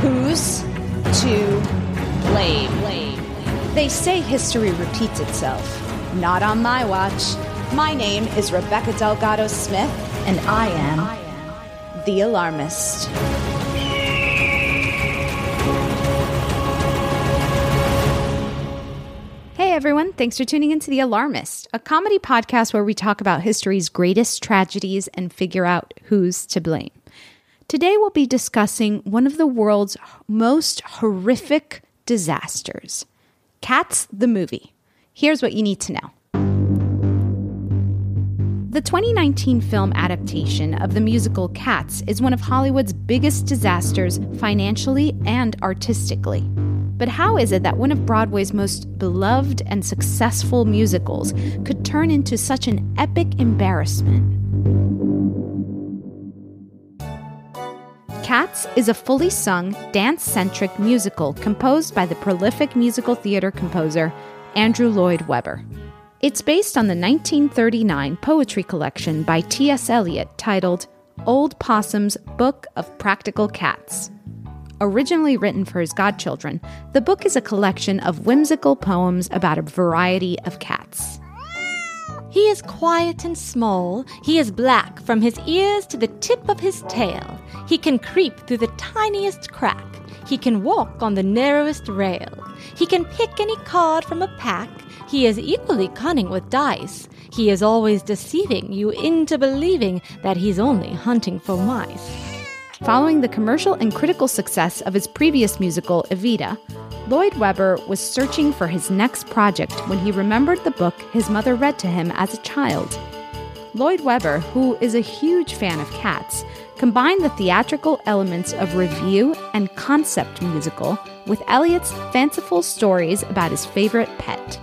who's to blame. They say history repeats itself. Not on my watch. My name is Rebecca Delgado Smith, and I am the alarmist. Hey everyone, thanks for tuning into The Alarmist, a comedy podcast where we talk about history's greatest tragedies and figure out who's to blame. Today we'll be discussing one of the world's most horrific disasters Cats the movie. Here's what you need to know. The 2019 film adaptation of the musical Cats is one of Hollywood's biggest disasters financially and artistically. But how is it that one of Broadway's most beloved and successful musicals could turn into such an epic embarrassment? Cats is a fully sung, dance centric musical composed by the prolific musical theater composer Andrew Lloyd Webber. It's based on the 1939 poetry collection by T.S. Eliot titled Old Possum's Book of Practical Cats. Originally written for his godchildren, the book is a collection of whimsical poems about a variety of cats. He is quiet and small. He is black from his ears to the tip of his tail. He can creep through the tiniest crack. He can walk on the narrowest rail. He can pick any card from a pack. He is equally cunning with dice. He is always deceiving you into believing that he's only hunting for mice. Following the commercial and critical success of his previous musical, Evita, Lloyd Webber was searching for his next project when he remembered the book his mother read to him as a child. Lloyd Webber, who is a huge fan of cats, combined the theatrical elements of revue and concept musical with Eliot's fanciful stories about his favorite pet.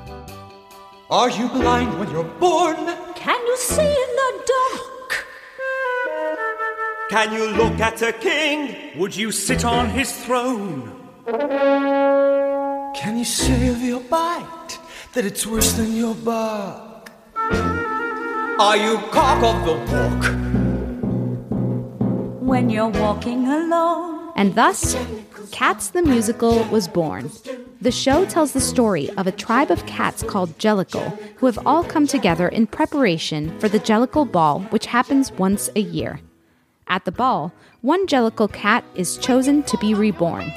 Are you blind when you're born? Can you see in the dark? Can you look at a king? Would you sit on his throne? Can you say of your bite that it's worse than your bark? Are you cock of the walk? When you're walking alone. And thus, Cats the Musical was born. The show tells the story of a tribe of cats called Jellicle who have all come together in preparation for the Jellicle Ball, which happens once a year. At the ball, one Jellicle cat is chosen to be reborn.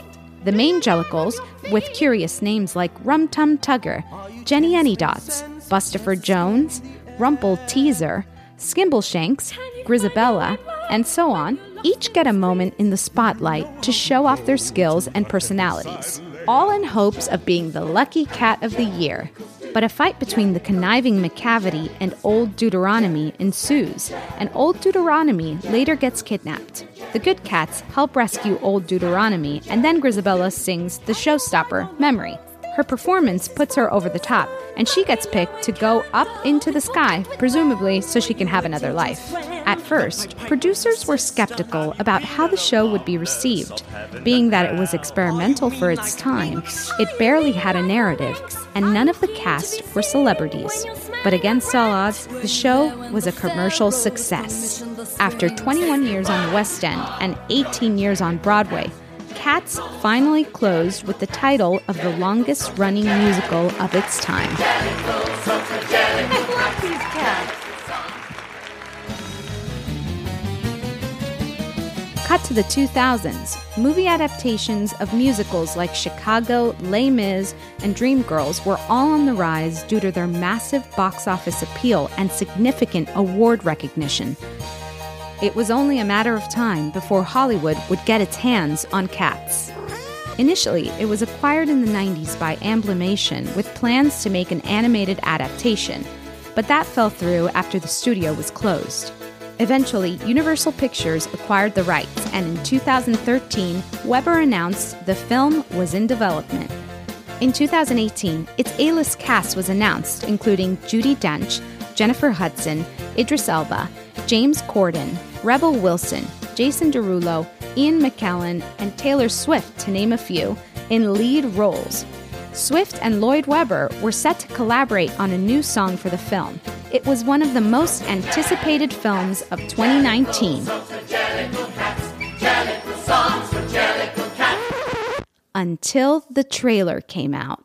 The main Jellicles, with curious names like Rum Tum Tugger, Jenny Anydots, Bustopher Jones, Rumpleteazer, Skimbleshanks, Grizabella, and so on, each get a moment in the spotlight to show off their skills and personalities, all in hopes of being the lucky cat of the year. But a fight between the conniving Macavity and Old Deuteronomy ensues, and Old Deuteronomy later gets kidnapped. The good cats help rescue Old Deuteronomy, and then Grizabella sings the showstopper, Memory. Her performance puts her over the top, and she gets picked to go up into the sky, presumably so she can have another life. At first, producers were skeptical about how the show would be received. Being that it was experimental for its time, it barely had a narrative, and none of the cast were celebrities. But against all odds, the show was a commercial success. After 21 years on the West End and 18 years on Broadway, Cats finally closed with the title of the longest running musical of its time. Cut to the 2000s. Movie adaptations of musicals like Chicago, Les Mis, and Dreamgirls were all on the rise due to their massive box office appeal and significant award recognition. It was only a matter of time before Hollywood would get its hands on Cats. Initially, it was acquired in the 90s by Amblimation with plans to make an animated adaptation, but that fell through after the studio was closed. Eventually, Universal Pictures acquired the rights, and in 2013, Webber announced the film was in development. In 2018, its A list cast was announced, including Judi Dench, Jennifer Hudson, Idris Elba, James Corden, Rebel Wilson, Jason Derulo, Ian McKellen, and Taylor Swift, to name a few, in lead roles. Swift and Lloyd Webber were set to collaborate on a new song for the film. It was one of the most anticipated films of 2019. Until the trailer came out.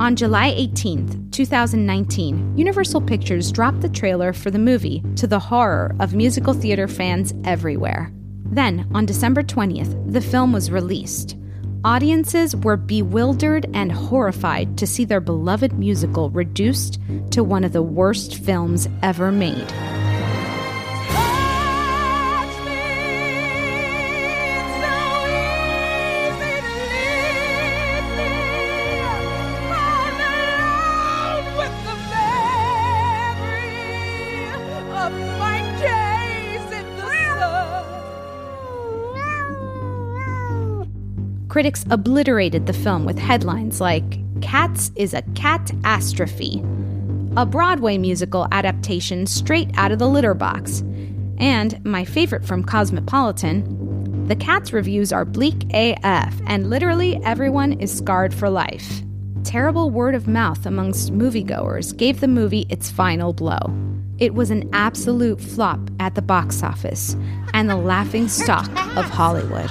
On July 18, 2019, Universal Pictures dropped the trailer for the movie to the horror of musical theater fans everywhere. Then, on December 20th, the film was released. Audiences were bewildered and horrified to see their beloved musical reduced to one of the worst films ever made. Critics obliterated the film with headlines like Cats is a catastrophe, a Broadway musical adaptation straight out of the litter box, and my favorite from Cosmopolitan, the Cats reviews are bleak AF and literally everyone is scarred for life. Terrible word of mouth amongst moviegoers gave the movie its final blow. It was an absolute flop at the box office and the laughing stock of Hollywood.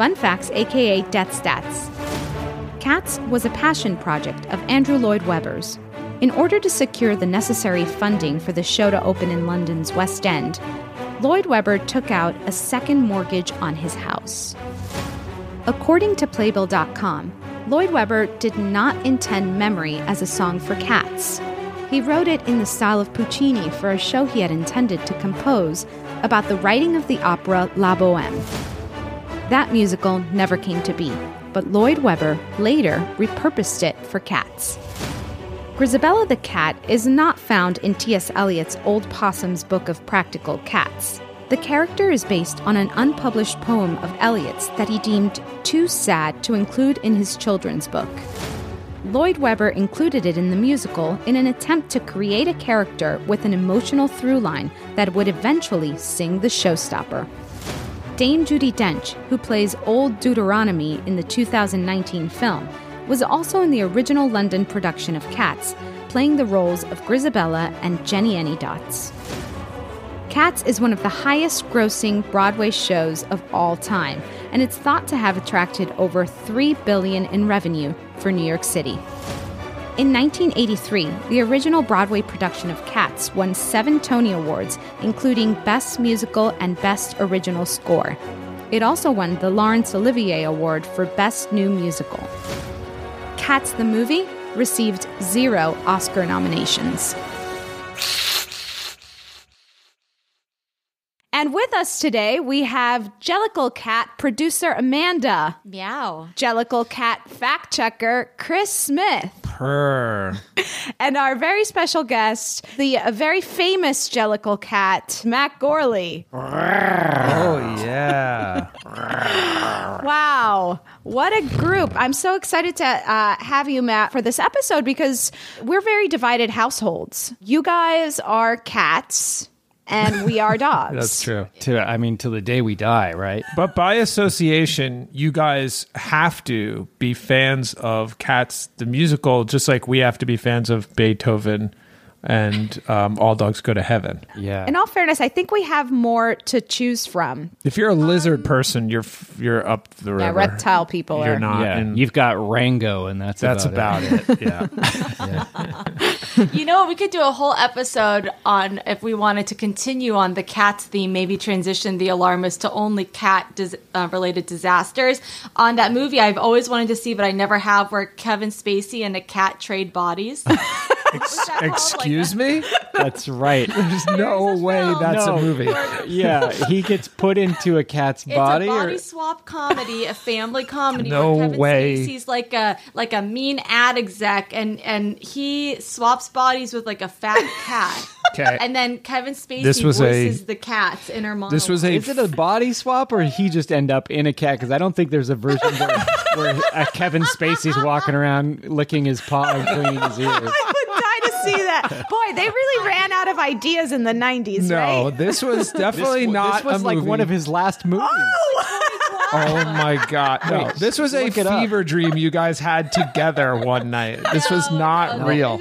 Fun Facts, aka Death Stats. Cats was a passion project of Andrew Lloyd Webber's. In order to secure the necessary funding for the show to open in London's West End, Lloyd Webber took out a second mortgage on his house. According to Playbill.com, Lloyd Webber did not intend Memory as a song for cats. He wrote it in the style of Puccini for a show he had intended to compose about the writing of the opera La Boheme. That musical never came to be, but Lloyd Webber later repurposed it for cats. Grizabella the cat is not found in T.S. Eliot's Old Possum's Book of Practical Cats. The character is based on an unpublished poem of Eliot's that he deemed too sad to include in his children's book. Lloyd Webber included it in the musical in an attempt to create a character with an emotional through line that would eventually sing the showstopper. Dame Judi Dench, who plays Old Deuteronomy in the 2019 film, was also in the original London production of Cats, playing the roles of Grizabella and Jenny Anydots. Cats is one of the highest grossing Broadway shows of all time, and it's thought to have attracted over 3 billion in revenue for New York City. In 1983, the original Broadway production of Cats won seven Tony Awards, including Best Musical and Best Original Score. It also won the Laurence Olivier Award for Best New Musical. Cats the movie received zero Oscar nominations. And with us today, we have Jellicle Cat producer Amanda, Meow. Jellicle Cat fact checker Chris Smith, Purr. and our very special guest, the uh, very famous Jellicle Cat, Matt Gourley. Oh yeah. Wow. What a group. I'm so excited to uh, have you, Matt, for this episode because we're very divided households. You guys are cats and we are dogs. That's true. To I mean, till the day we die, right? But by association, you guys have to be fans of Cats the musical, just like we have to be fans of Beethoven and um, All Dogs Go to Heaven. Yeah. In all fairness, I think we have more to choose from. If you're a lizard person, you're f- you're up the river. Yeah, reptile people You're are. not. yeah, and you've got Rango, and that's that's about, about it. Yeah. You know, we could do a whole episode on if we wanted to continue on the cats theme, maybe transition the alarmist to only cat dis- uh, related disasters. On that movie, I've always wanted to see, but I never have, where Kevin Spacey and a cat trade bodies. Excuse me? That's right. There's no way that's No. a movie. yeah, he gets put into a cat's It's body. a body or, swap comedy, a family comedy. No Kevin way. Spacey's like a like a mean ad exec, and and he swaps bodies with like a fat cat. Okay. And then Kevin Spacey This was a- voices the cats in her monologue. This was a is it a body swap, or he just end up in a cat? Because I don't think there's a version where, where uh, Kevin Spacey's walking around licking his paw and cleaning his ears. I would die to see that. Boy, they really ran out of ideas in the 90s, No, right? this was definitely this, not This was a like movie. one of his last movies. Oh! oh my god! No, Wait, this was a look up. fever dream you guys had together one night. This was not no, real.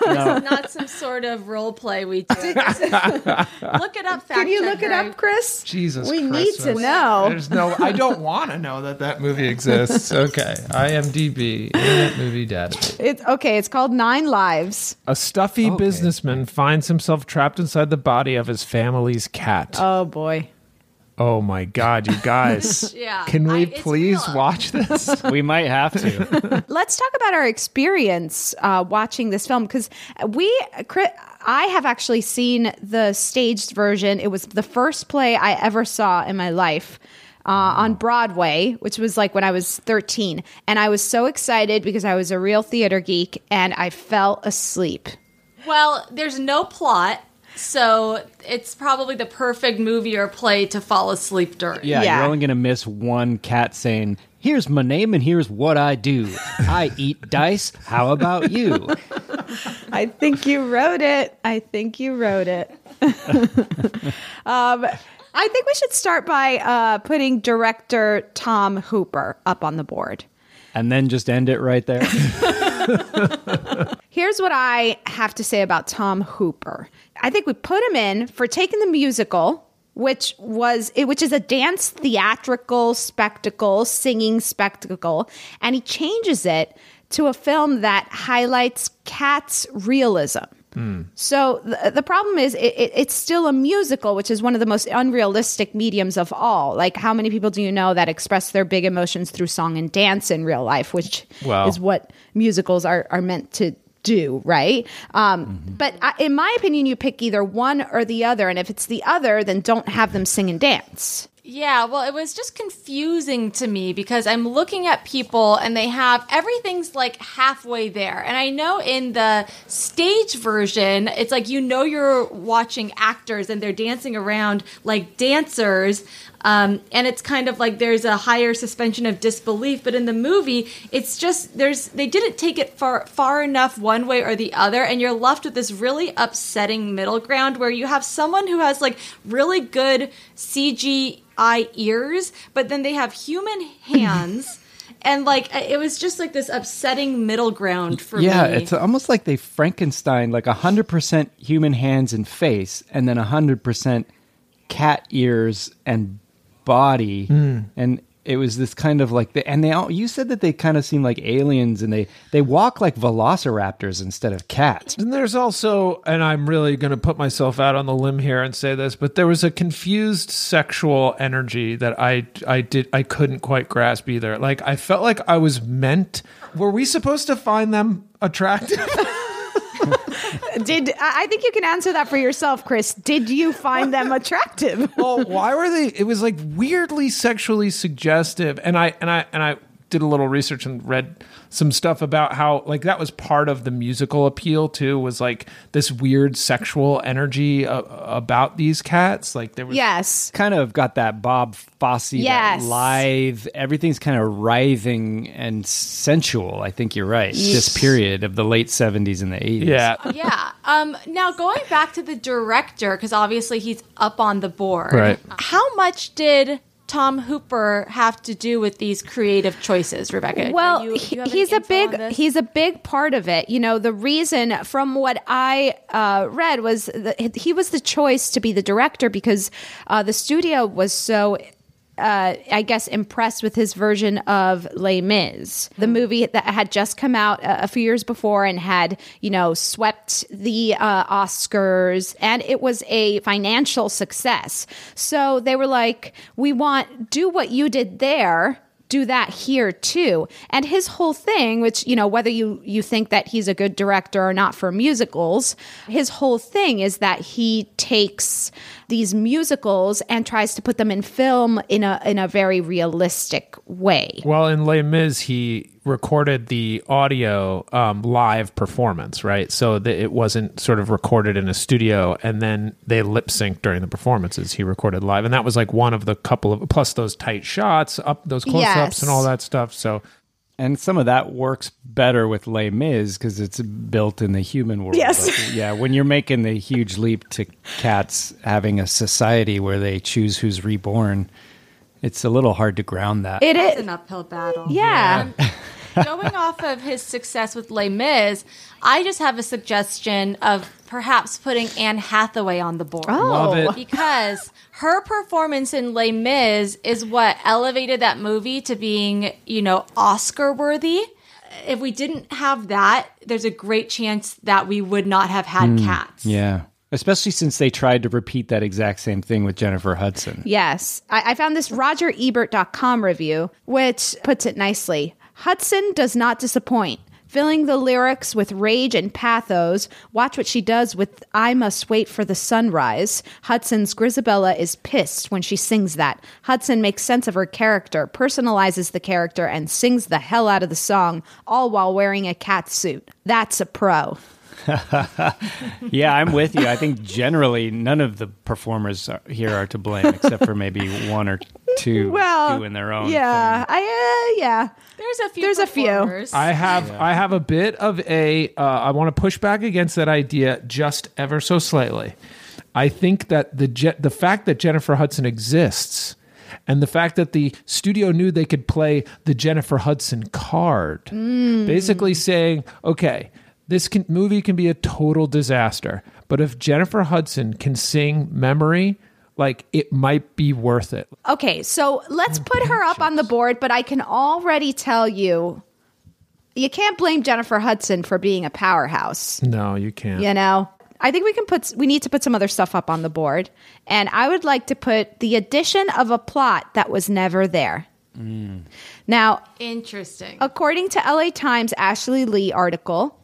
This is, this is not some sort of role play we do. Look it up. Fact Can you look it up, Chris? Jesus, We need to know. There's no. I don't want to know that that movie exists. Okay, IMDb Internet Movie Database. It's okay. It's called Nine Lives. A stuffy Okay. businessman finds himself trapped inside the body of his family's cat. Oh boy. Oh my god, you guys! Yeah, Can we I- please real. watch this? We might have to. Let's talk about our experience uh, watching this film because we, I have actually seen the staged version. It was the first play I ever saw in my life. Uh, on Broadway, which was like when I was 13. And I was so excited because I was a real theater geek and I fell asleep. Well, there's no plot, so it's probably the perfect movie or play to fall asleep during. Yeah, Yeah. you're only gonna miss one cat saying, "Here's my name and here's what I do. I eat dice. How about you?" I think you wrote it. I think you wrote it. um, I think we should start by uh, putting director Tom Hooper up on the board. And then just end it right there. Here's what I have to say about Tom Hooper. I think we put him in for taking the musical, which was it, which is a dance theatrical spectacle, singing spectacle, and he changes it to a film that highlights Cat's realism. Hmm. So the, the problem is it, it, it's still a musical, which is one of the most unrealistic mediums of all. Like, how many people do you know that express their big emotions through song and dance in real life, which Well. is what musicals are, are meant to do, right? Um, But I, in my opinion, you pick either one or the other. And if it's the other, then don't have them sing and dance. Yeah, well, it was just confusing to me because I'm looking at people and they have everything's like halfway there. And I know in the stage version, it's like you know you're watching actors and they're dancing around like dancers. Um, and it's kind of like there's a higher suspension of disbelief. But in the movie, it's just there's they didn't take it far far enough one way or the other, and you're left with this really upsetting middle ground where you have someone who has like really good CGI ears, but then they have human hands. And like it was just like this upsetting middle ground for yeah, me. Yeah, it's almost like they Frankenstein like hundred percent human hands and face, and then hundred percent cat ears and body, Hmm. and it was this kind of like the and they all you said that they kind of seem like aliens and they they walk like velociraptors instead of cats. And there's also, and I'm really going to put myself out on the limb here and say this, but there was a confused sexual energy that I I did I couldn't quite grasp either. Like I felt like I was meant. Were we supposed to find them attractive? Did I think you can answer that for yourself, Chris? Did you find them attractive? well, why were they? It was like weirdly sexually suggestive, and I and I and I did a little research and read some stuff about how like that was part of the musical appeal too. Was like this weird sexual energy uh, about these cats. Like there was yes, Kind of got that Bob Fosse, Yes. that lithe. Everything's kind of writhing and sensual. I think you're right. This period of the late '70s and the '80s. yeah. yeah. Um, now going back to the director, because obviously he's up on the board. Right. How much did Tom Hooper have to do with these creative choices, Rebecca? Well, you- you he's a big he's a big part of it. You know, the reason from what I uh, read was that he was the choice to be the director because uh, the studio was so. Uh, I guess impressed with his version of Les Mis, the movie that had just come out a, a few years before and had, you know, swept the uh, Oscars, and it was a financial success. So they were like, "We want do what you did there." Do that here too. And his whole thing, which you know, whether you you think that he's a good director or not for musicals, his whole thing is that he takes these musicals and tries to put them in film in a in a very realistic way. Well, in Les Mis, he recorded the audio um, live performance, right? So that it wasn't sort of recorded in a studio and then they lip synced during the performances. He recorded live, and that was like one of the couple of plus those tight shots, up those close ups, Yes. and all that stuff. So And some of that works better with Les Mis because it's built in the human world. Yes. But, yeah, when you're making the huge leap to cats having a society where they choose who's reborn, it's a little hard to ground that. It's an uphill battle. yeah. Going off of his success with Les Mis, I just have a suggestion of perhaps putting Anne Hathaway on the board. Oh. Love it. Because her performance in Les Mis is what elevated that movie to being, you know, Oscar worthy. If we didn't have that, there's a great chance that we would not have had hmm. cats. yeah. Especially since they tried to repeat that exact same thing with Jennifer Hudson. Yes. I, I found this RogerEbert.com review, which puts it nicely. Hudson does not disappoint. Filling the lyrics with rage and pathos, watch what she does with I Must Wait for the Sunrise. Hudson's Grizabella is pissed when she sings that. Hudson makes sense of her character, personalizes the character, and sings the hell out of the song, all while wearing a cat suit. That's a pro. Yeah, I'm with you. I think generally none of the performers here are to blame, except for maybe one or two Well, doing their own. Yeah, I, uh, yeah. There's a few There's a few. I have I have a bit of a uh, I want to push back against that idea just ever so slightly. I think that the Je- the fact that Jennifer Hudson exists and the fact that the studio knew they could play the Jennifer Hudson card, basically saying, okay, this can, movie can be a total disaster, but if Jennifer Hudson can sing "Memory," like it might be worth it. Okay, so let's put her up on the board, but I can already tell you you can't blame Jennifer Hudson for being a powerhouse. No, you can't. You know? I think we can put we need to put some other stuff up on the board. And I would like to put the addition of a plot that was never there. Mm. Now, Interesting. according to LA Times Ashley Lee article,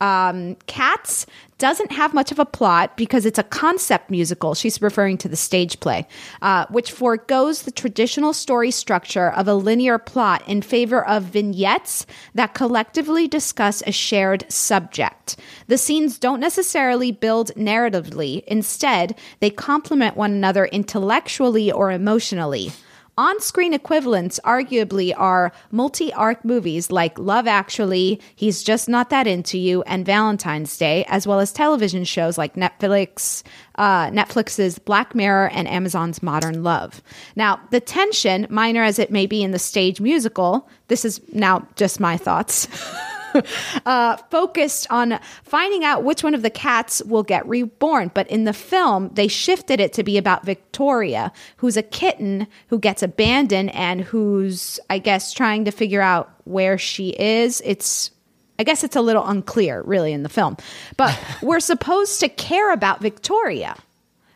um, Cats doesn't have much of a plot because it's a concept musical. She's referring to the stage play, uh, which foregoes the traditional story structure of a linear plot in favor of vignettes that collectively discuss a shared subject. The scenes don't necessarily build narratively, instead, they complement one another intellectually or emotionally. On screen equivalents arguably are multi arc movies like Love Actually, He's Just Not That Into You, and Valentine's Day, as well as television shows like Netflix, uh, Netflix's Black Mirror and Amazon's Modern Love. Now, the tension, minor as it may be in the stage musical, this is now just my thoughts. uh, focused on finding out which one of the cats will get reborn. But in the film, they shifted it to be about Victoria, who's a kitten who gets abandoned and who's, I guess, trying to figure out where she is. It's I guess it's a little unclear, really, in the film. But we're supposed to care about Victoria.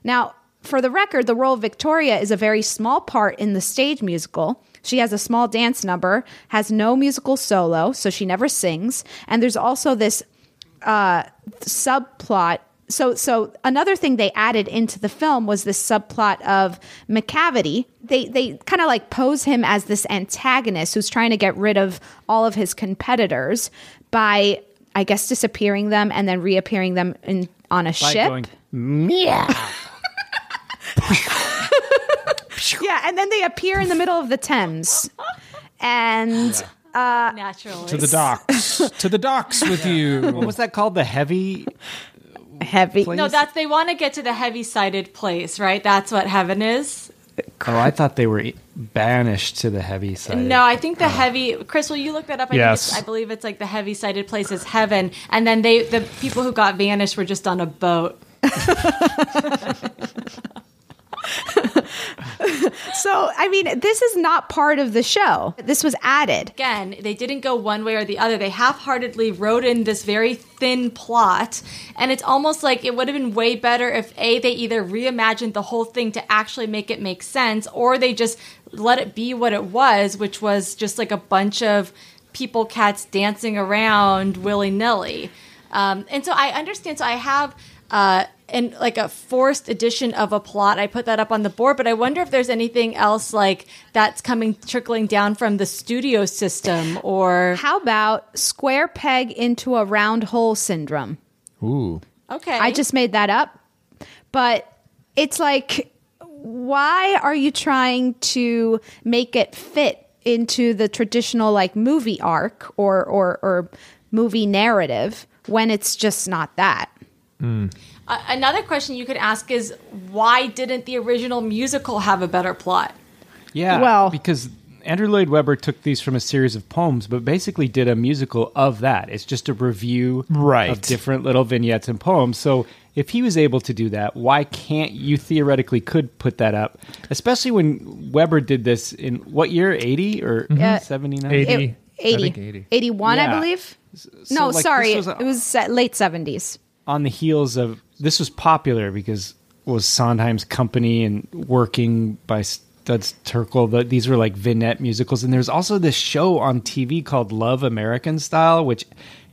Now, for the record, the role of Victoria is a very small part in the stage musical. She has a small dance number, has no musical solo, so she never sings. And there's also this uh, subplot. So, so another thing they added into the film was this subplot of Macavity. They they kind of like pose him as this antagonist who's trying to get rid of all of his competitors by, I guess, disappearing them and then reappearing them in on a By ship. going, yeah, and then they appear in the middle of the Thames, and uh, naturally To the docks. to the docks with you. What was that called? The heavy. Heavy. No, that's they want to get to the heavy-sided place, right? That's what heaven is. Oh, I thought they were banished to the heavy side. No, I think the heavy. Chris, will you look that up? I Yes. think I believe it's like the heavy-sided place is heaven, and then they the people who got vanished were just on a boat. so I mean, this is not part of the show. This was added. Again, they didn't go one way or the other. They half-heartedly wrote in this very thin plot, and it's almost like it would have been way better if a they either reimagined the whole thing to actually make it make sense, or they just let it be what it was, which was just like a bunch of people cats dancing around willy nilly. Um, and so I understand. So I have. Uh, and like a forced edition of a plot. I put that up on the board, but I wonder if there's anything else like that's coming trickling down from the studio system or How about square peg into a round hole syndrome? Ooh. Okay. I just made that up. But it's like, why are you trying to make it fit into the traditional like movie arc or or, or movie narrative when it's just not that? Hmm. Uh, another question you could ask is why didn't the original musical have a better plot? Yeah. Well- because Andrew Lloyd Webber took these from a series of poems, but basically did a musical of that. It's just a revue Right. of different little vignettes and poems. So if he was able to do that, why can't you theoretically could put that up? Especially when Webber did this in what year? 80 or Yeah. 79? It- 80. 80. I think 80. 81, Yeah. I believe. So, no, like, sorry. was a- it was late 70s. On the heels of this was popular because it was Sondheim's company and working by Studs Terkel. The, these were like vignette musicals, and there's also this show on TV called Love American Style, which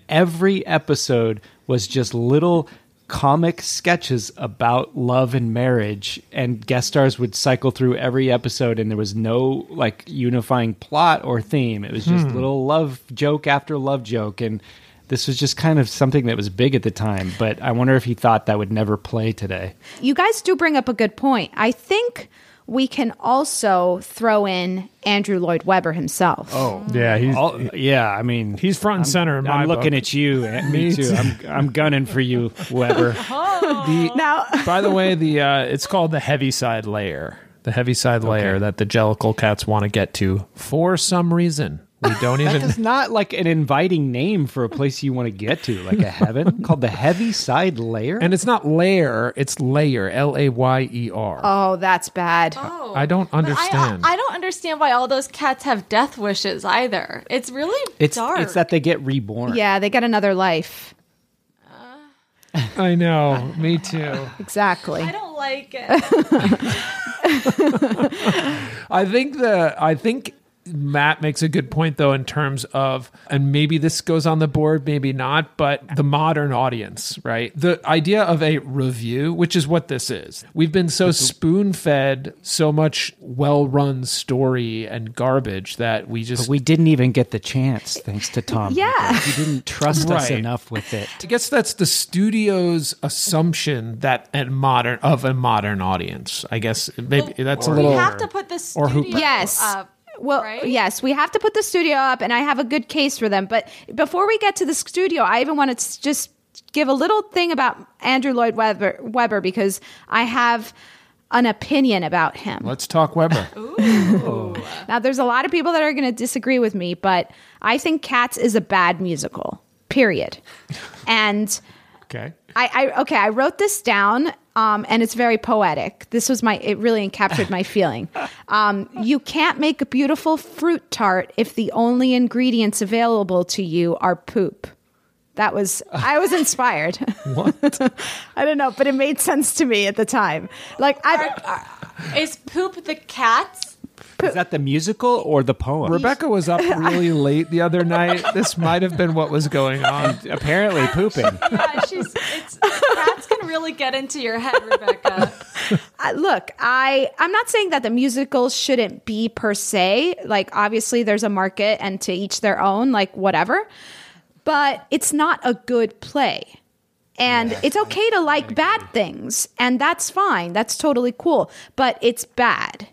every episode was just little comic sketches about love and marriage and guest stars would cycle through every episode and there was no like unifying plot or theme it was just Hmm. little love joke after love joke and this was just kind of something that was big at the time, but I wonder if he thought that would never play today. You guys do bring up a good point. I think we can also throw in Andrew Lloyd Webber himself. Oh, Yeah, he's All, yeah. I mean, he's front and center in my I'm looking book. at you. and Me Me too. too. I'm I'm gunning for you, Webber. The- Now, by the way, the uh, it's called the Heaviside Layer. The Heaviside Layer that the Jellicle cats want to get to for some reason. We don't That even. is not like an inviting name for a place you want to get to, like a heaven called the Heaviside Layer. and it's not layer, it's layer. L A Y E R. oh, that's bad. Oh, I don't But I, understand. I don't understand why all those cats have death wishes either. It's really it's dark. it's that they get reborn. Yeah, they get another life. I know. Me too. Exactly. I don't like it. I think the I think Matt makes a good point though in terms of and maybe this goes on the board maybe not but the modern audience right the idea of a revue which is what this is we've been so spoon-fed so much well-run story and garbage that we just But we didn't even get the chance, thanks to Tom. Yeah. Hooper. he didn't trust us enough with it. I guess that's the studio's assumption that a modern of a modern audience. I guess maybe that's a little we little. have to put the or who- studio Yes. up. Well, right? yes, we have to put the studio up, and I have a good case for them. But before we get to the studio, I even want to just give a little thing about Andrew Lloyd Webber, Webber because I have an opinion about him. Let's talk Webber. now, there's a lot of people that are going to disagree with me, but I think Cats is a bad musical. Period. And Okay. I, I okay, I wrote this down, um, and it's very poetic. This was my it really captured my feeling. Um, you can't make a beautiful fruit tart if the only ingredients available to you are poop. That was I was inspired. What? I don't know, but it made sense to me at the time. Like I Is poop the cat's? Is that the musical or the poem? Rebecca was up really late the other night. This might have been what was going on. Apparently, pooping. Yeah, she's. It's cats can really get into your head, Rebecca. I- look, I I'm not saying that the musical shouldn't be per se. Like obviously there's a market and to each their own, like whatever. But it's not a good play. And it's okay to like bad things, and that's fine. That's totally cool, but it's bad.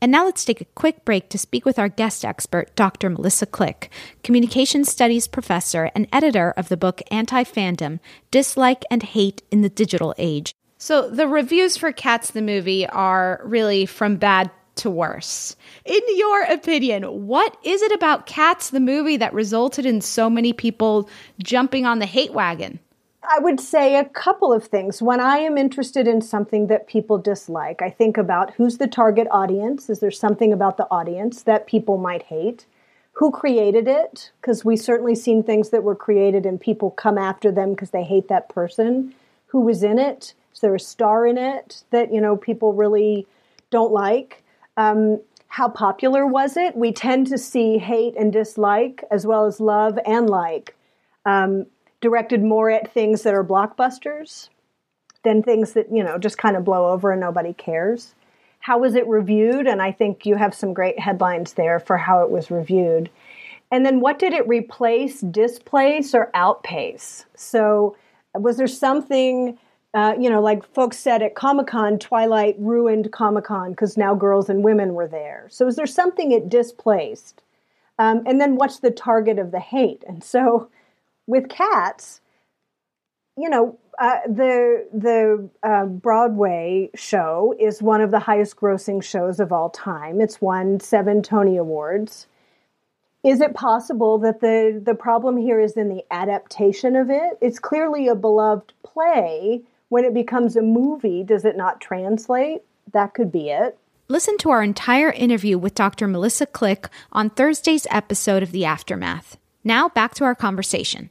And now let's take a quick break to speak with our guest expert, Dr. Melissa Click, communication studies professor and editor of the book Anti Fandom Dislike and Hate in the Digital Age. So, the reviews for Cats the movie are really from bad to worse. In your opinion, what is it about Cats the movie that resulted in so many people jumping on the hate wagon? I would say a couple of things. When I am interested in something that people dislike, I think about who's the target audience. Is there something about the audience that people might hate? Who created it? Because we've certainly seen things that were created and people come after them because they hate that person. Who was in it? Is there a star in it that you know people really don't like? Um, how popular was it? We tend to see hate and dislike as well as love and like. Um, directed more at things that are blockbusters than things that you know just kind of blow over and nobody cares. How was it reviewed? And i think you have some great headlines there for how it was reviewed. And then what did it replace displace or outpace? So was there something uh, you know like folks said at comic-con twilight ruined comic-con because now girls and women were there. So is there something it displaced? Um, and then what's the target of the hate? And so with cats, you know, uh, the the uh, Broadway show is one of the highest grossing shows of all time. It's won seven Tony Awards. Is it possible that the the problem here is in the adaptation of it? It's clearly a beloved play. When it becomes a movie, does it not translate? That could be it. Listen to our entire interview with Dr. Melissa Click on Thursday's episode of The Aftermath. Now back to our conversation.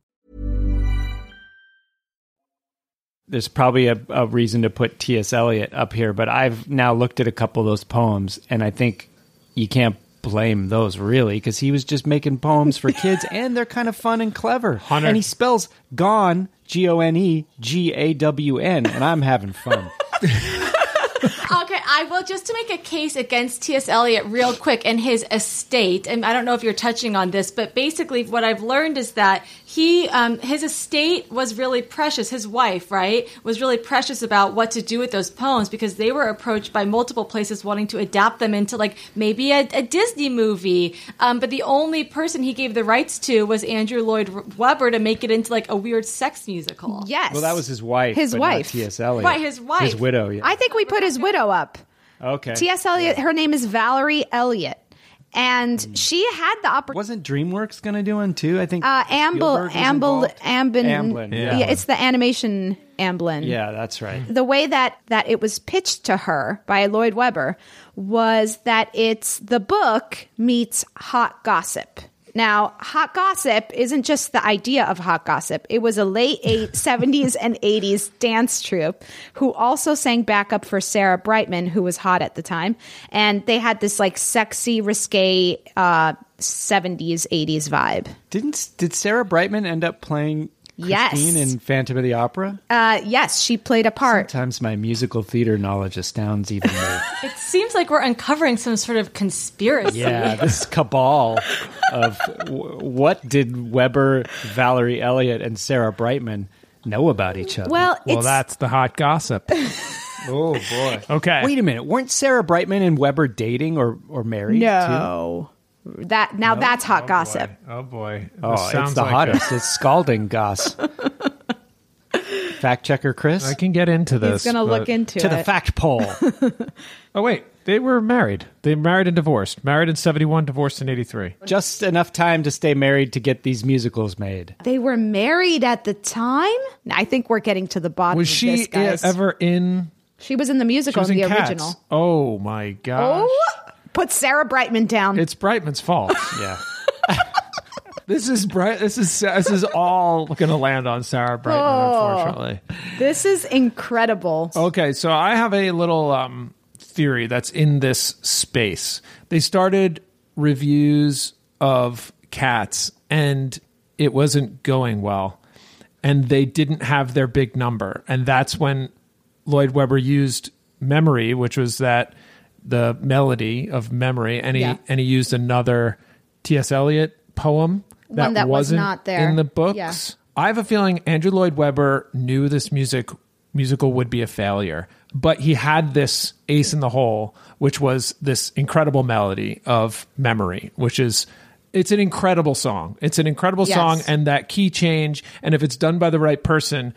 There's probably a, a reason to put T.S. Eliot up here, but I've now looked at a couple of those poems, and I think you can't blame those really because he was just making poems for kids, and they're kind of fun and clever. Hunter. And he spells gone G O N E G A W N, and I'm having fun. okay, I will just to make a case against T.S. Eliot real quick and his estate. And I don't know if you're touching on this, but basically, what I've learned is that he, um, his estate was really precious. His wife, right, was really precious about what to do with those poems because they were approached by multiple places wanting to adapt them into like maybe a, a Disney movie. Um, but the only person he gave the rights to was Andrew Lloyd Webber to make it into like a weird sex musical. Yes. Well, that was his wife. His but wife. T.S. Eliot. Right, his wife. His widow. Yeah. I think we put his widow up. okay. T.S. Eliot, her name is Valerie Eliot. And Hmm. she had the opportunity. Wasn't DreamWorks going to do one too? I think. Uh, Amble, Amble. Amblin. Amblin, Yeah. yeah. it's the animation Amblin. Yeah, that's right. The way that that it was pitched to her by Lloyd Webber was that it's the book meets hot gossip. Now, hot gossip isn't just the idea of hot gossip. It was a late eight, 70s and 80s dance troupe who also sang backup for Sarah Brightman, who was hot at the time. And they had this like sexy, risque uh, 70s, 80s vibe. Didn't did Sarah Brightman end up playing Yes. Christine in Phantom of the Opera? Uh, yes, she played a part. Sometimes my musical theater knowledge astounds even me. It seems like we're uncovering some sort of conspiracy. yeah, this cabal of w- what did Webber, Valerie Eliot, and Sarah Brightman know about each other? Well, Well, that's the hot gossip. oh boy. Okay. Wait a minute, weren't Sarah Brightman and Webber dating or or married? no. That now that's hot oh, gossip. Oh boy. Oh, This it's the like hottest. It's scalding goss. Fact checker Chris. I can get into this. He's gonna look into to it. the fact poll. Oh wait, they were married. They married and divorced. Married in seventy one, divorced in eighty three. Just enough time to stay married to get these musicals made. They were married at the time. I think we're getting to the bottom. Was of she this, guys. ever in? She was in the She musical, was in in the Cats. original. Oh my gosh! Oh, put Sarah Brightman down. It's Brightman's fault. Yeah. this is bright. This is this is all going to land on Sarah Brightman, Oh. unfortunately. this is incredible. Okay, so I have a little um, theory that's in this space. They started reviews of cats, and it wasn't going well, and they didn't have their big number, and that's when Lloyd Webber used memory, which was that the melody of memory, and he Yeah. and he used another T.S. Eliot poem that, One that was wasn't not there. in the books. Yeah. I have a feeling Andrew Lloyd Webber knew this music musical would be a failure, but he had this ace in the hole, which was this incredible melody of memory, which is it's an incredible song. It's an incredible Yes. song, and that key change, and if it's done by the right person,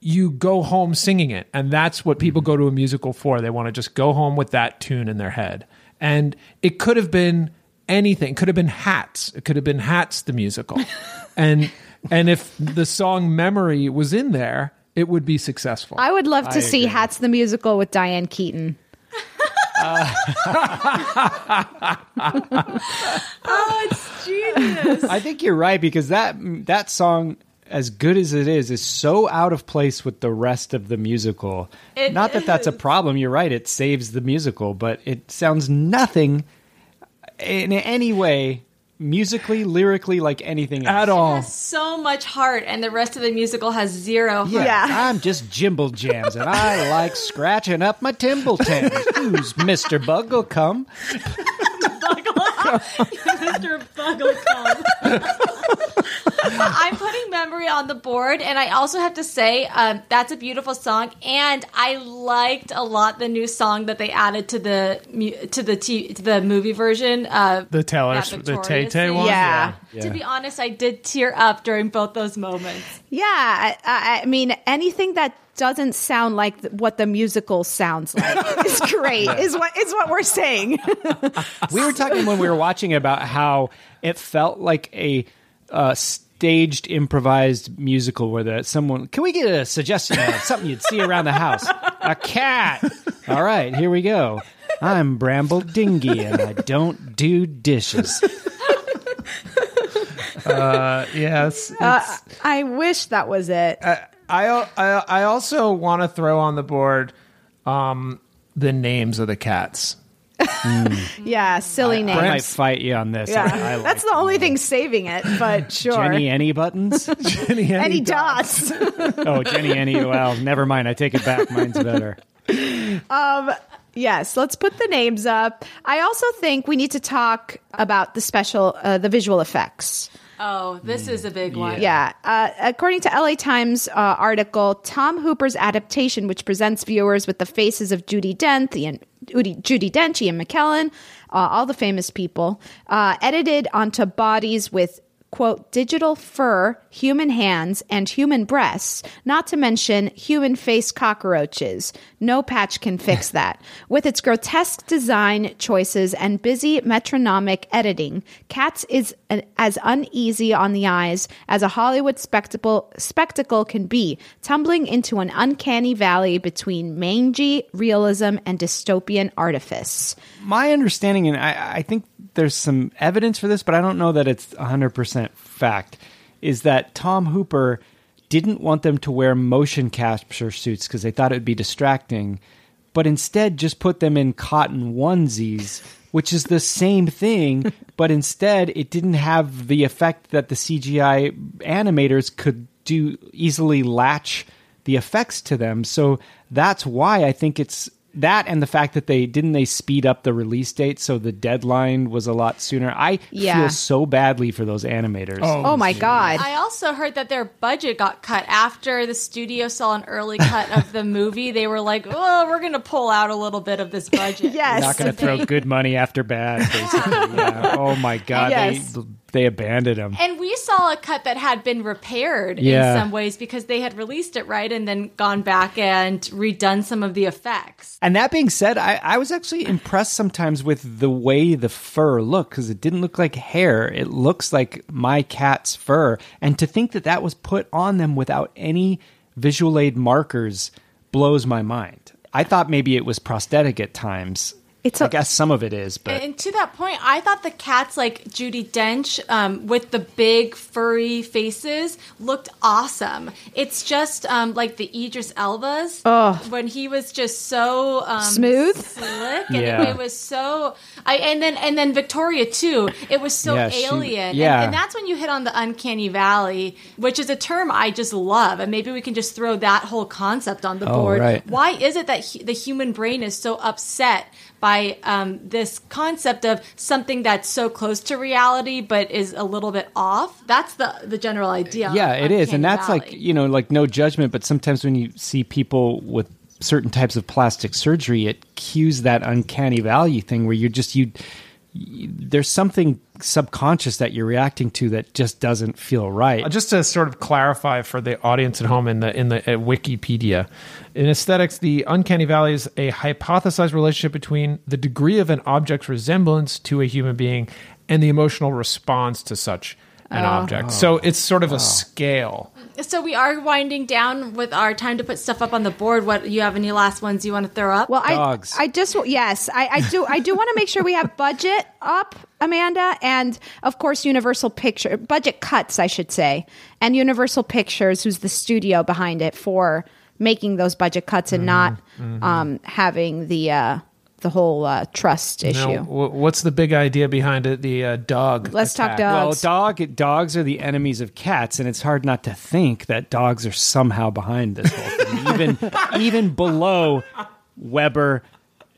you go home singing it, and that's what people go to a musical for. They want to just go home with that tune in their head, and it could have been anything. It could have been Hats. It could have been Hats the musical, and and if the song Memory was in there, it would be successful. I would love to I see agree. Hats the musical with Diane Keaton. Oh, it's genius. I think you're right because that that song, as good as it is, is so out of place with the rest of the musical. It Not that that's a problem. You're right; it saves the musical, but it sounds nothing in any way musically, lyrically, like anything else. At all. so much heart, and the rest of the musical has zero heart. Yeah, I'm just Jimble Jams, and I like scratching up my Timbletons. Who's Mister Bugglecum? Mr. Bugglecum. I'm putting memory on the board, and I also have to say um, that's a beautiful song, and I liked a lot the new song that they added to the to the t- to the movie version. Uh, The Taylor, that the Victoria Tay Tay one. Yeah. To be honest, I did tear up during both those moments. Yeah, I, I I mean, anything that doesn't sound like th- what the musical sounds like is great. Yeah. Is what is what we're saying. we were talking when we were watching about how it felt like a uh, staged improvised musical where the someone can we get a suggestion of something you'd see around the house a cat all right here we go i'm bramble dingy and i don't do dishes Uh, yes. Uh, I wish that was it. I, I I also want to throw on the board um, the names of the cats. yeah, silly I names. I might fight you on this yeah, I, I like that's the only thing saving it. But sure, jenny any buttons Jennyanydots. oh jenny any well never mind i take it back mine's better um, yes, let's put the names up. I also think we need to talk about the special, uh, the visual effects. Oh, this is a big one. Yeah. Uh, according to LA Times uh, article, Tom Hooper's adaptation, which presents viewers with the faces of Judy Dent and Judy, Judi Dench, Ian McKellen, uh, all the famous people, uh, edited onto bodies with quote digital fur, human hands, and human breasts, not to mention human face cockroaches. No patch can fix that. With its grotesque design choices and busy metronomic editing, Cats is an, as uneasy on the eyes as a Hollywood spectacle spectacle can be, tumbling into an uncanny valley between mangy realism and dystopian artifice. my understanding, and I, I think there's some evidence for this, but I don't know that it's 100% fact, is that Tom Hooper didn't want them to wear motion capture suits because they thought it would be distracting, but instead just put them in cotton onesies, which is the same thing, but instead it didn't have the effect that the CGI animators could do easily latch the effects to them. So that's why I think it's that and the fact that they didn't they speed up the release date so the deadline was a lot sooner. I Yeah. feel so badly for those animators. Oh, oh my God. I also heard that their budget got cut after the studio saw an early cut of the movie. They were like, "Oh, we're going to pull out a little bit of this budget." yes, Not going to throw good money after bad, basically. yeah. Oh my god, Yes. they they abandoned him. And we saw a cut that had been repaired Yeah. in some ways because they had released it right and then gone back and redone some of the effects. And that being said, I, I was actually impressed sometimes with the way the fur looked because it didn't look like hair. It looks like my cat's fur. And to think that that was put on them without any visual aid markers blows my mind. I thought maybe it was prosthetic at times. It's I guess some of it is, but And to that point, I thought the cats like Judi Dench um, with the big furry faces looked awesome. It's just um, like the Idris Elba's Oh. when he was just so um, Smooth? slick, and Yeah. it, it was so. I and then and then Victoria too. It was so Yeah, she- alien, yeah. and, and that's when you hit on the uncanny valley, which is a term I just love, and maybe we can just throw that whole concept on the Oh, board. right. Why is it that hu- the human brain is so upset by um, this concept of something that's so close to reality but is a little bit off? That's the the general idea. yeah, it is, and that's Valley. like you know, like no judgment, but sometimes when you see people with certain types of plastic surgery, it cues that uncanny valley thing where you're just you. You- There's something subconscious that you're reacting to that just doesn't feel right. Uh, Just to sort of clarify for the audience at home in the in the uh, Wikipedia, in aesthetics, the uncanny valley is a hypothesized relationship between the degree of an object's resemblance to a human being and the emotional response to such an Oh. object. So it's sort of a scale. So we are winding down with our time to put stuff up on the board. What you have any last ones you want to throw up? Well, I, I just yes, I, I do. I do want to make sure we have budget up, Amanda, and of course Universal Picture budget cuts, I should say, and Universal Pictures, who's the studio behind it for making those budget cuts and not mhm. um, having the uh, the whole uh, trust issue. Now, wh- what's the big idea behind it? The uh, dog. Let's talk dogs. Well, dog dogs are the enemies of cats, and it's hard not to think that dogs are somehow behind this whole thing, even even below Webber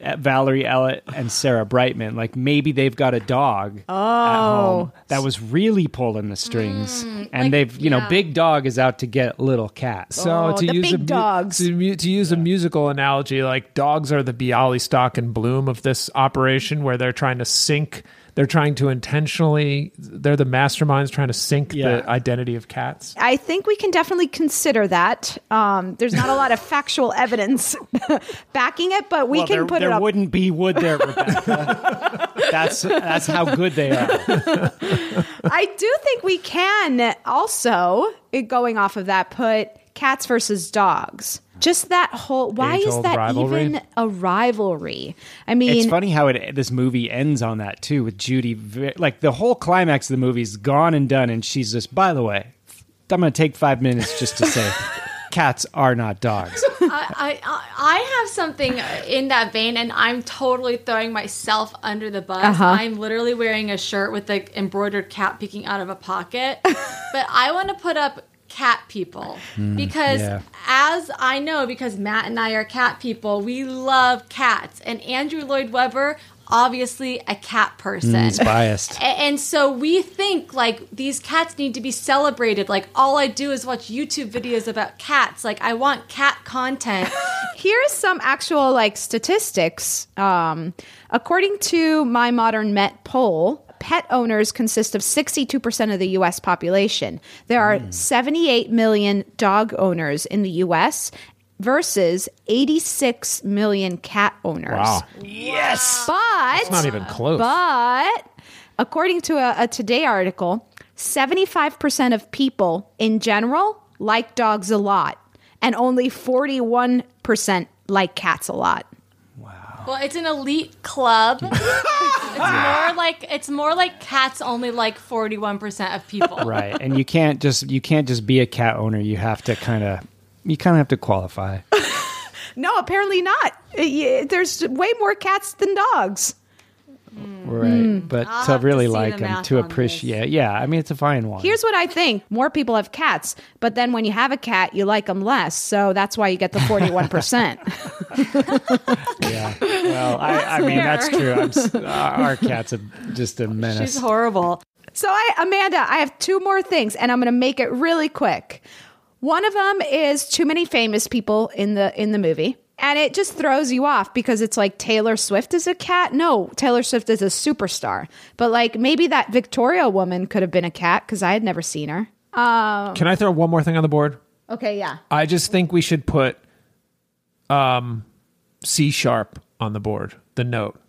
Uh, Valerie Eliot and Sarah Brightman. Like maybe they've got a dog at Oh. home that was really pulling the strings, mm, and like- they've you know big dog is out to get little cat. So to use a mu- to, to use a musical analogy, like dogs are the Bialystock and Bloom of this operation, where they're trying to sink. They're trying to intentionally. They're the masterminds trying to sink Yeah. the identity of cats. I think we can definitely consider that. Um, there's not a lot of factual evidence backing it, but we Well, can there, put there it up. wouldn't be wood there, Rebecca. that's that's how good they are. I do think we can also, going off of that, put cats versus dogs. Just that whole. Why is that rivalry? even a rivalry? I mean, it's funny how it this movie ends on that too with Judi. Like the whole climax of the movie is gone and done, and she's just. By the way, I'm going to take five minutes just to say, cats are not dogs. I, I I have something in that vein, and I'm totally throwing myself under the bus. Uh-huh. I'm literally wearing a shirt with the embroidered cat peeking out of a pocket, but I want to put up cat people Mm, because yeah. as I know because Matt and I are cat people we love cats and Andrew Lloyd Webber obviously a cat person Mm, it's biased. And so we think like these cats need to be celebrated. Like all I do is watch YouTube videos about cats. Like I want cat content. here's some actual like statistics. Um, according to my modern Met poll, pet owners consist of 62% of the US population. There are hmm. 78 million dog owners in the US versus 86 million cat owners. Wow. Yes. But That's not even close. But according to a, a Today article, 75% of people in general like dogs a lot, and only 41% like cats a lot. Well, it's an elite club. it's more like it's more like cats only like 41% of people. right, and you can't just you can't just be a cat owner. You have to kind of you kind of have to qualify. No, apparently not. There's way more cats than dogs. Right, Mm. but I'll to have to really like the them to appreciate, yeah, I mean it's a fine one. Here's what I think more people have cats, but then when you have a cat, you like them less. So that's why you get the 41%. yeah, well, I, I mean that's true. I'm, our cat's a, just a menace. She's horrible. So I Amanda, I have two more things and I'm going to make it really quick. One of them is too many famous people in the in the movie. And it just throws you off because it's like Taylor Swift is a cat. No, Taylor Swift is a superstar. But like maybe that Victoria woman could have been a cat because I had never seen her. Um, Can I throw one more thing on the board? okay, yeah. I just think we should put um, C sharp on the board. The note.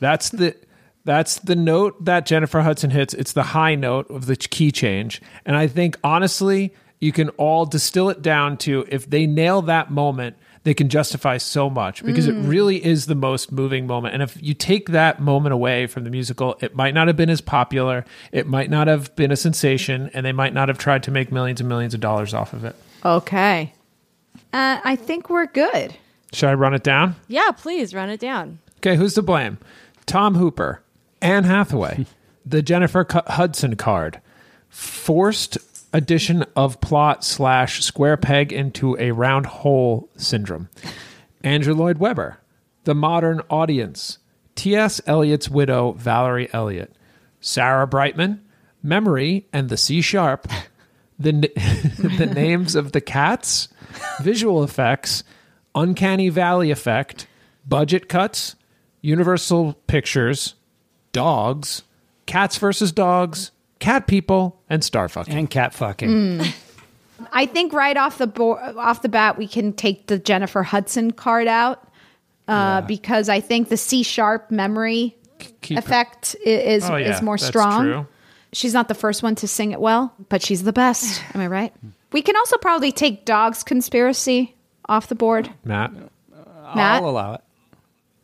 That's the that's the note that Jennifer Hudson hits. It's the high note of the key change, and I think honestly, you can all distill it down to if they nail that moment, they can justify so much because it Mm. really is the most moving moment. And if you take that moment away from the musical, it might not have been as popular. It might not have been a sensation, and they might not have tried to make millions and millions of dollars off of it. Okay. Uh, I think we're good. Should I run it down? Yeah, please run it down. Okay, who's to blame? Tom Hooper, Anne Hathaway, the Jennifer Cu- Hudson card, forced addition of plot slash square peg into a round hole syndrome. Andrew Lloyd Webber, the modern audience, T.S. Eliot's widow, Valerie Eliot, Sarah Brightman, memory and the C sharp, the, the names of the cats, visual effects, uncanny valley effect, budget cuts, Universal Pictures, dogs, cats versus dogs, cat people, and star fucking. And cat fucking. Mm. I think right off the bo- off the bat we can take the Jennifer Hudson card out uh, because I think the C sharp memory keep- effect i- is Oh, yeah, is more that's strong. true. She's not the first one to sing it well, but she's the best. Am I right? We can also probably take dogs conspiracy off the board. Matt. Matt? I'll allow it.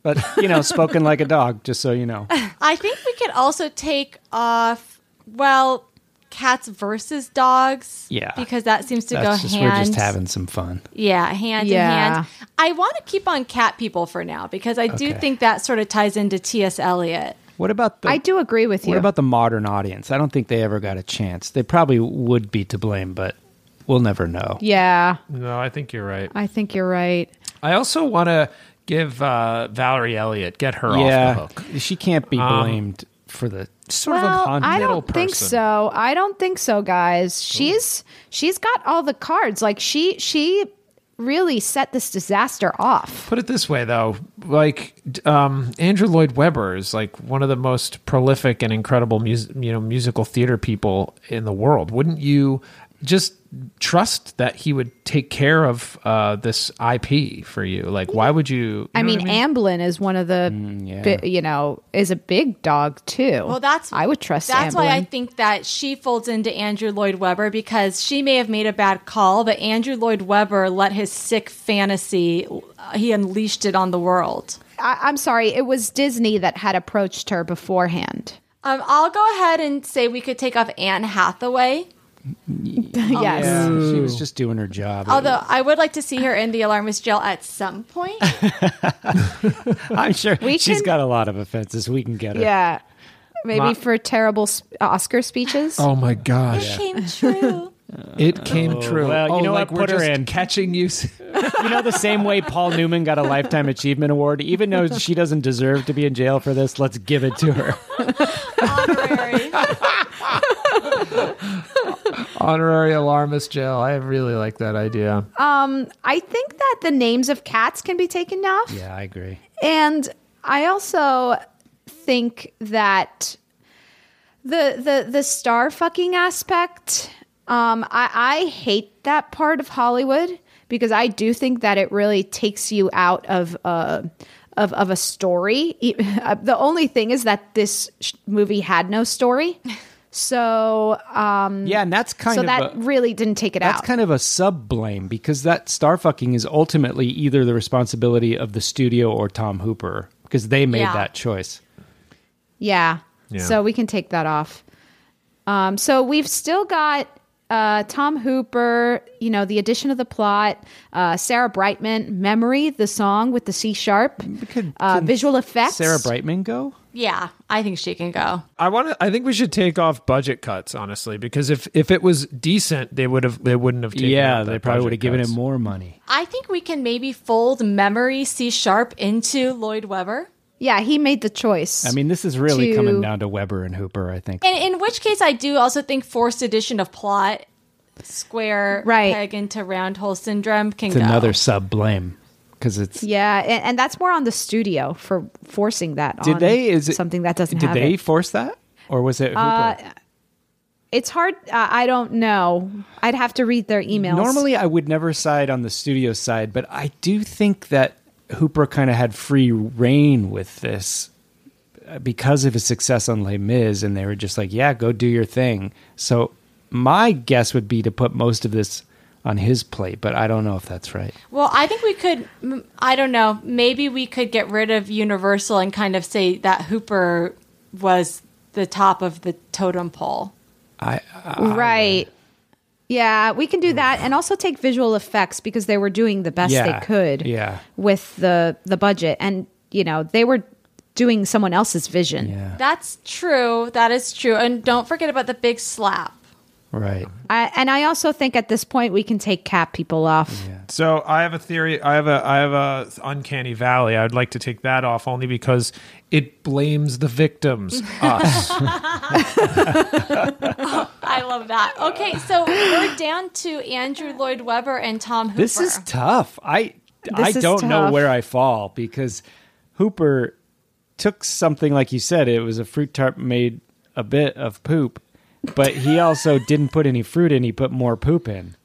But you know, spoken like a dog, just so you know. I think we could also take off well cats versus dogs. Yeah. Because that seems to That's go just hand we're just having some fun. Yeah, hand Yeah. in hand. I want to keep on cat people for now because I do Okay. think that sort of ties into T.S. Eliot. What about the I do agree with you. What about the modern audience? I don't think they ever got a chance. They probably would be to blame, but we'll never know. Yeah, No, I think you're right. I think you're right. I also want to give uh, Valerie Eliot get her yeah, off the hook. she can't be Um, blamed for the Sort of well, a I don't think so. I don't think so, guys. She's she's got all the cards. Like she she really set this disaster off. Put it this way, though, like um, Andrew Lloyd Webber is like one of the most prolific and incredible mus- you know musical theater people in the world. Wouldn't you just trust that he would take care of uh, this IP for you? Like, why would you? you I know mean, Amblin is one of the, bi- you know, is a big dog too. Well, that's I would trust. That's why I think that she folds into Andrew Lloyd Webber because she may have made a bad call, but Andrew Lloyd Webber let his sick fantasy uh, he unleashed it on the world. I, I'm sorry, it was Disney that had approached her beforehand. Um, I'll go ahead and say we could take off Anne Hathaway. Yes. Yeah, she was just doing her job. Although I would like to see her in the alarmist jail at some point. I'm sure We she's can- got a lot of offenses. We can get her. Yeah. Maybe My- for terrible sp- uh, Oscar speeches. Oh my gosh. It came true. It came Oh, true. well, you oh, know like what? we're Put her just in. catching you. You know the same way Paul Newman got a lifetime achievement award, even though she doesn't deserve to be in jail for this. Let's give it to her. Honorary. Alarmist jail. I really like that idea. Um, I think that the names of cats can be taken off. Yeah, I agree. And I also think that the the the star fucking aspect, um, I, I hate that part of Hollywood because I do think that it really takes you out of uh of of a story. Uh, The only thing is that this sh- movie had no story. So um Yeah, and that's kind so of that a- really didn't take it That's out. That's kind of a sub blame because that star fucking is ultimately either the responsibility of the studio or Tom Hooper because they made Yeah. that choice. Yeah. Yeah. So we can take that off. Um, so we've still got uh, Tom Hooper, you know, the addition of the plot, uh, Sarah Brightman, Memory, the song with the C sharp, uh, visual effects. Sarah Brightman go? Yeah, I think she can go. I want to. I think we should take off budget cuts, honestly, because if if it was decent, they would have. They wouldn't have. Taken Yeah, they probably would have given cuts. him more money. I think we can maybe fold memory C sharp into Lloyd Webber. Yeah, he made the choice. I mean, this is really To- coming down to Webber and Hooper, I think. And in which case, I do also think forced addition of plot, square Right. peg into round hole syndrome can It's go. another sub blame because it's. Yeah, and, and that's more on the studio for forcing that. Did on they? Is it something that doesn't Did have they it. force that, or was it Hooper? Uh, it's hard. Uh, I don't know. I'd have to read their emails. Normally, I would never side on the studio side, but I do think that Hooper kind of had free reign with this uh, because of his success on Les Mis, and they were just like, "Yeah, go do your thing." So my guess would be to put most of this on his plate, but I don't know if that's right. Well, I think we could. I don't know. Maybe we could get rid of Universal and kind of say that Hooper was the top of the totem pole. I, right. Yeah, we can do hmm. that, and also take visual effects because they were doing the best Yeah, they could. yeah. with the the budget, and you know they were doing someone else's vision. Yeah. That's true. That is true. And don't forget about the big slap. Right. I, and I also think at this point we can take cat people off. So I have a theory. I have a I have a uncanny valley. I'd like to take that off only because it blames the victims, us. I love that. Okay, so we're down to Andrew Lloyd Webber and Tom Hooper. This is tough. I I This is don't know where I fall because Hooper took something like you said. It was a fruit tart made a bit of poop, but he also didn't put any fruit in. He put more poop in,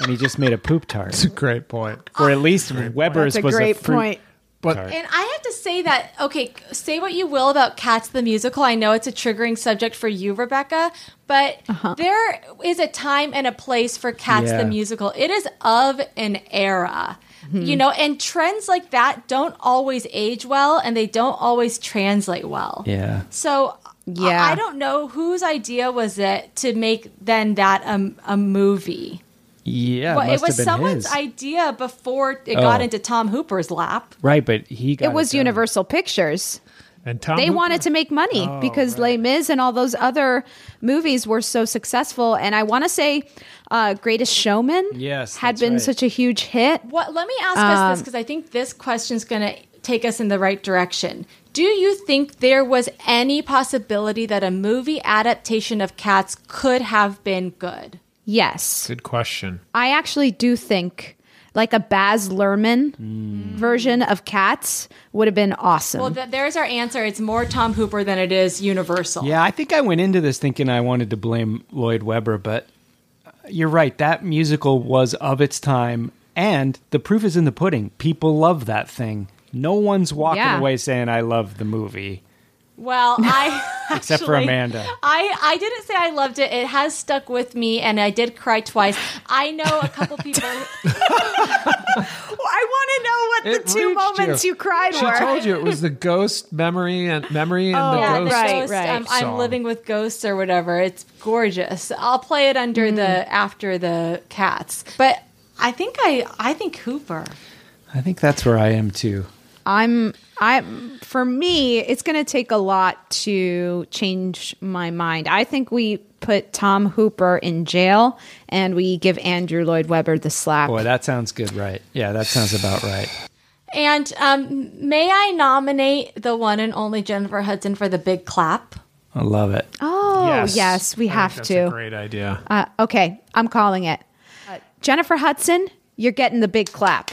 and he just made a poop tart. That's a great point. Or at least Webber's That's a was great a fruit point. But tart. And I have to say that, okay, say what you will about Cats the musical. I know it's a triggering subject for you, Rebecca, but uh-huh. there is a time and a place for Cats Yeah. the musical. It is of an era. Mm-hmm. You know, and trends like that don't always age well and they don't always translate well. Yeah. So Yeah. I, I don't know whose idea was it to make then that a, a movie. Yeah, well, it, it was someone's his. idea before it got Oh. into Tom Hooper's lap. right, but he got It was done. Universal Pictures. And Tom they Hooper- wanted to make money Oh, because Les Mis and all those other movies were so successful. And I want to say, uh, Greatest Showman, Yes, had been right. such a huge hit. What? Let me ask us Um, this because I think this question is going to take us in the right direction. Do you think there was any possibility that a movie adaptation of Cats could have been good? Yes, Good question. I actually do think like a Baz Luhrmann mm. version of Cats would have been awesome. Well, th- there's our answer. It's more Tom Hooper than it is Universal. Yeah, I think I went into this thinking I wanted to blame Lloyd Webber, but uh, you're right. That musical was of its time, and the proof is in the pudding. People love that thing. No one's walking Yeah. away saying, I love the movie. Well, I Except for Amanda. I I didn't say I loved it. It has stuck with me, and I did cry twice. I know a couple people. I want to know what It the two moments you, cried She were. told you it was the ghost memory and memory and Oh, the yeah, ghost. the ghost, um, I'm living with ghosts or whatever. It's gorgeous. I'll play it under Mm. the after the cats. But I think I I think Hooper. I think that's where I am too. I'm I for me it's going to take a lot to change my mind. I think we put Tom Hooper in jail and we give Andrew Lloyd Webber the slap. Boy, that sounds good, right? Yeah, that sounds about right. And um, may I nominate the one and only Jennifer Hudson for the big clap? I love it. Oh, yes, we I think have that's to. a great idea. Uh, okay, I'm calling it. Uh, Jennifer Hudson, you're getting the big clap.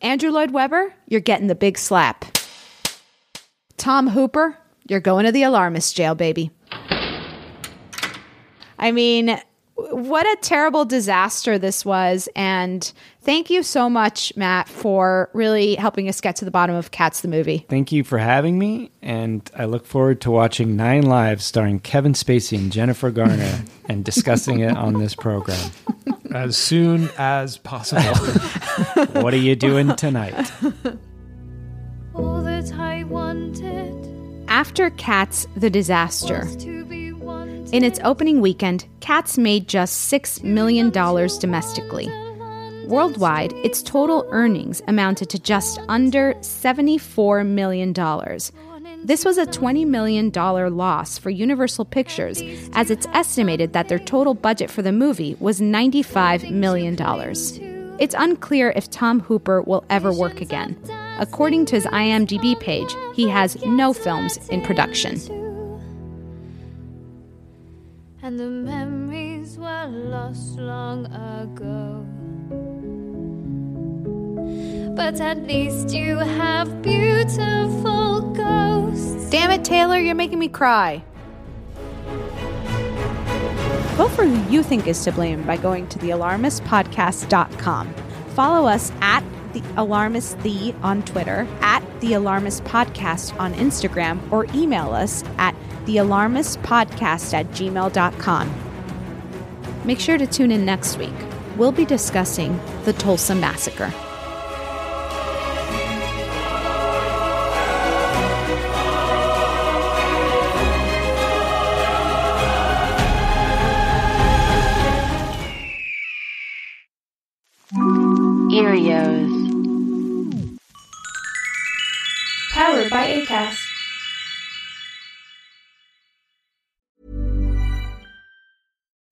Andrew Lloyd Webber, you're getting the big slap. Tom Hooper, you're going to the alarmist jail, baby. I mean, what a terrible disaster this was. And thank you so much, Matt, for really helping us get to the bottom of Cats the movie. Thank you for having me, and I look forward to watching Nine Lives starring Kevin Spacey and Jennifer Garner and discussing it on this program. As soon as possible. What are you doing tonight? All that I wanted After Cats the Disaster, was to be wanted. in its opening weekend, Cats made just $6 million domestically. Worldwide, its total earnings amounted to just under $74 million. This was a $20 million loss for Universal Pictures, as it's estimated that their total budget for the movie was $95 million. It's unclear if Tom Hooper will ever work again. According to his IMDb page, he has no films in production. And the memories were lost long ago. But at least you have beautiful ghosts. Damn it, Taylor, you're making me cry. Vote for who you think is to blame by going to thealarmistpodcast.com. Follow us at the Alarmist The on Twitter, at The Alarmist Podcast on Instagram, or email us at thealarmistpodcast at gmail.com. Make sure to tune in next week. We'll be discussing the Tulsa Massacre.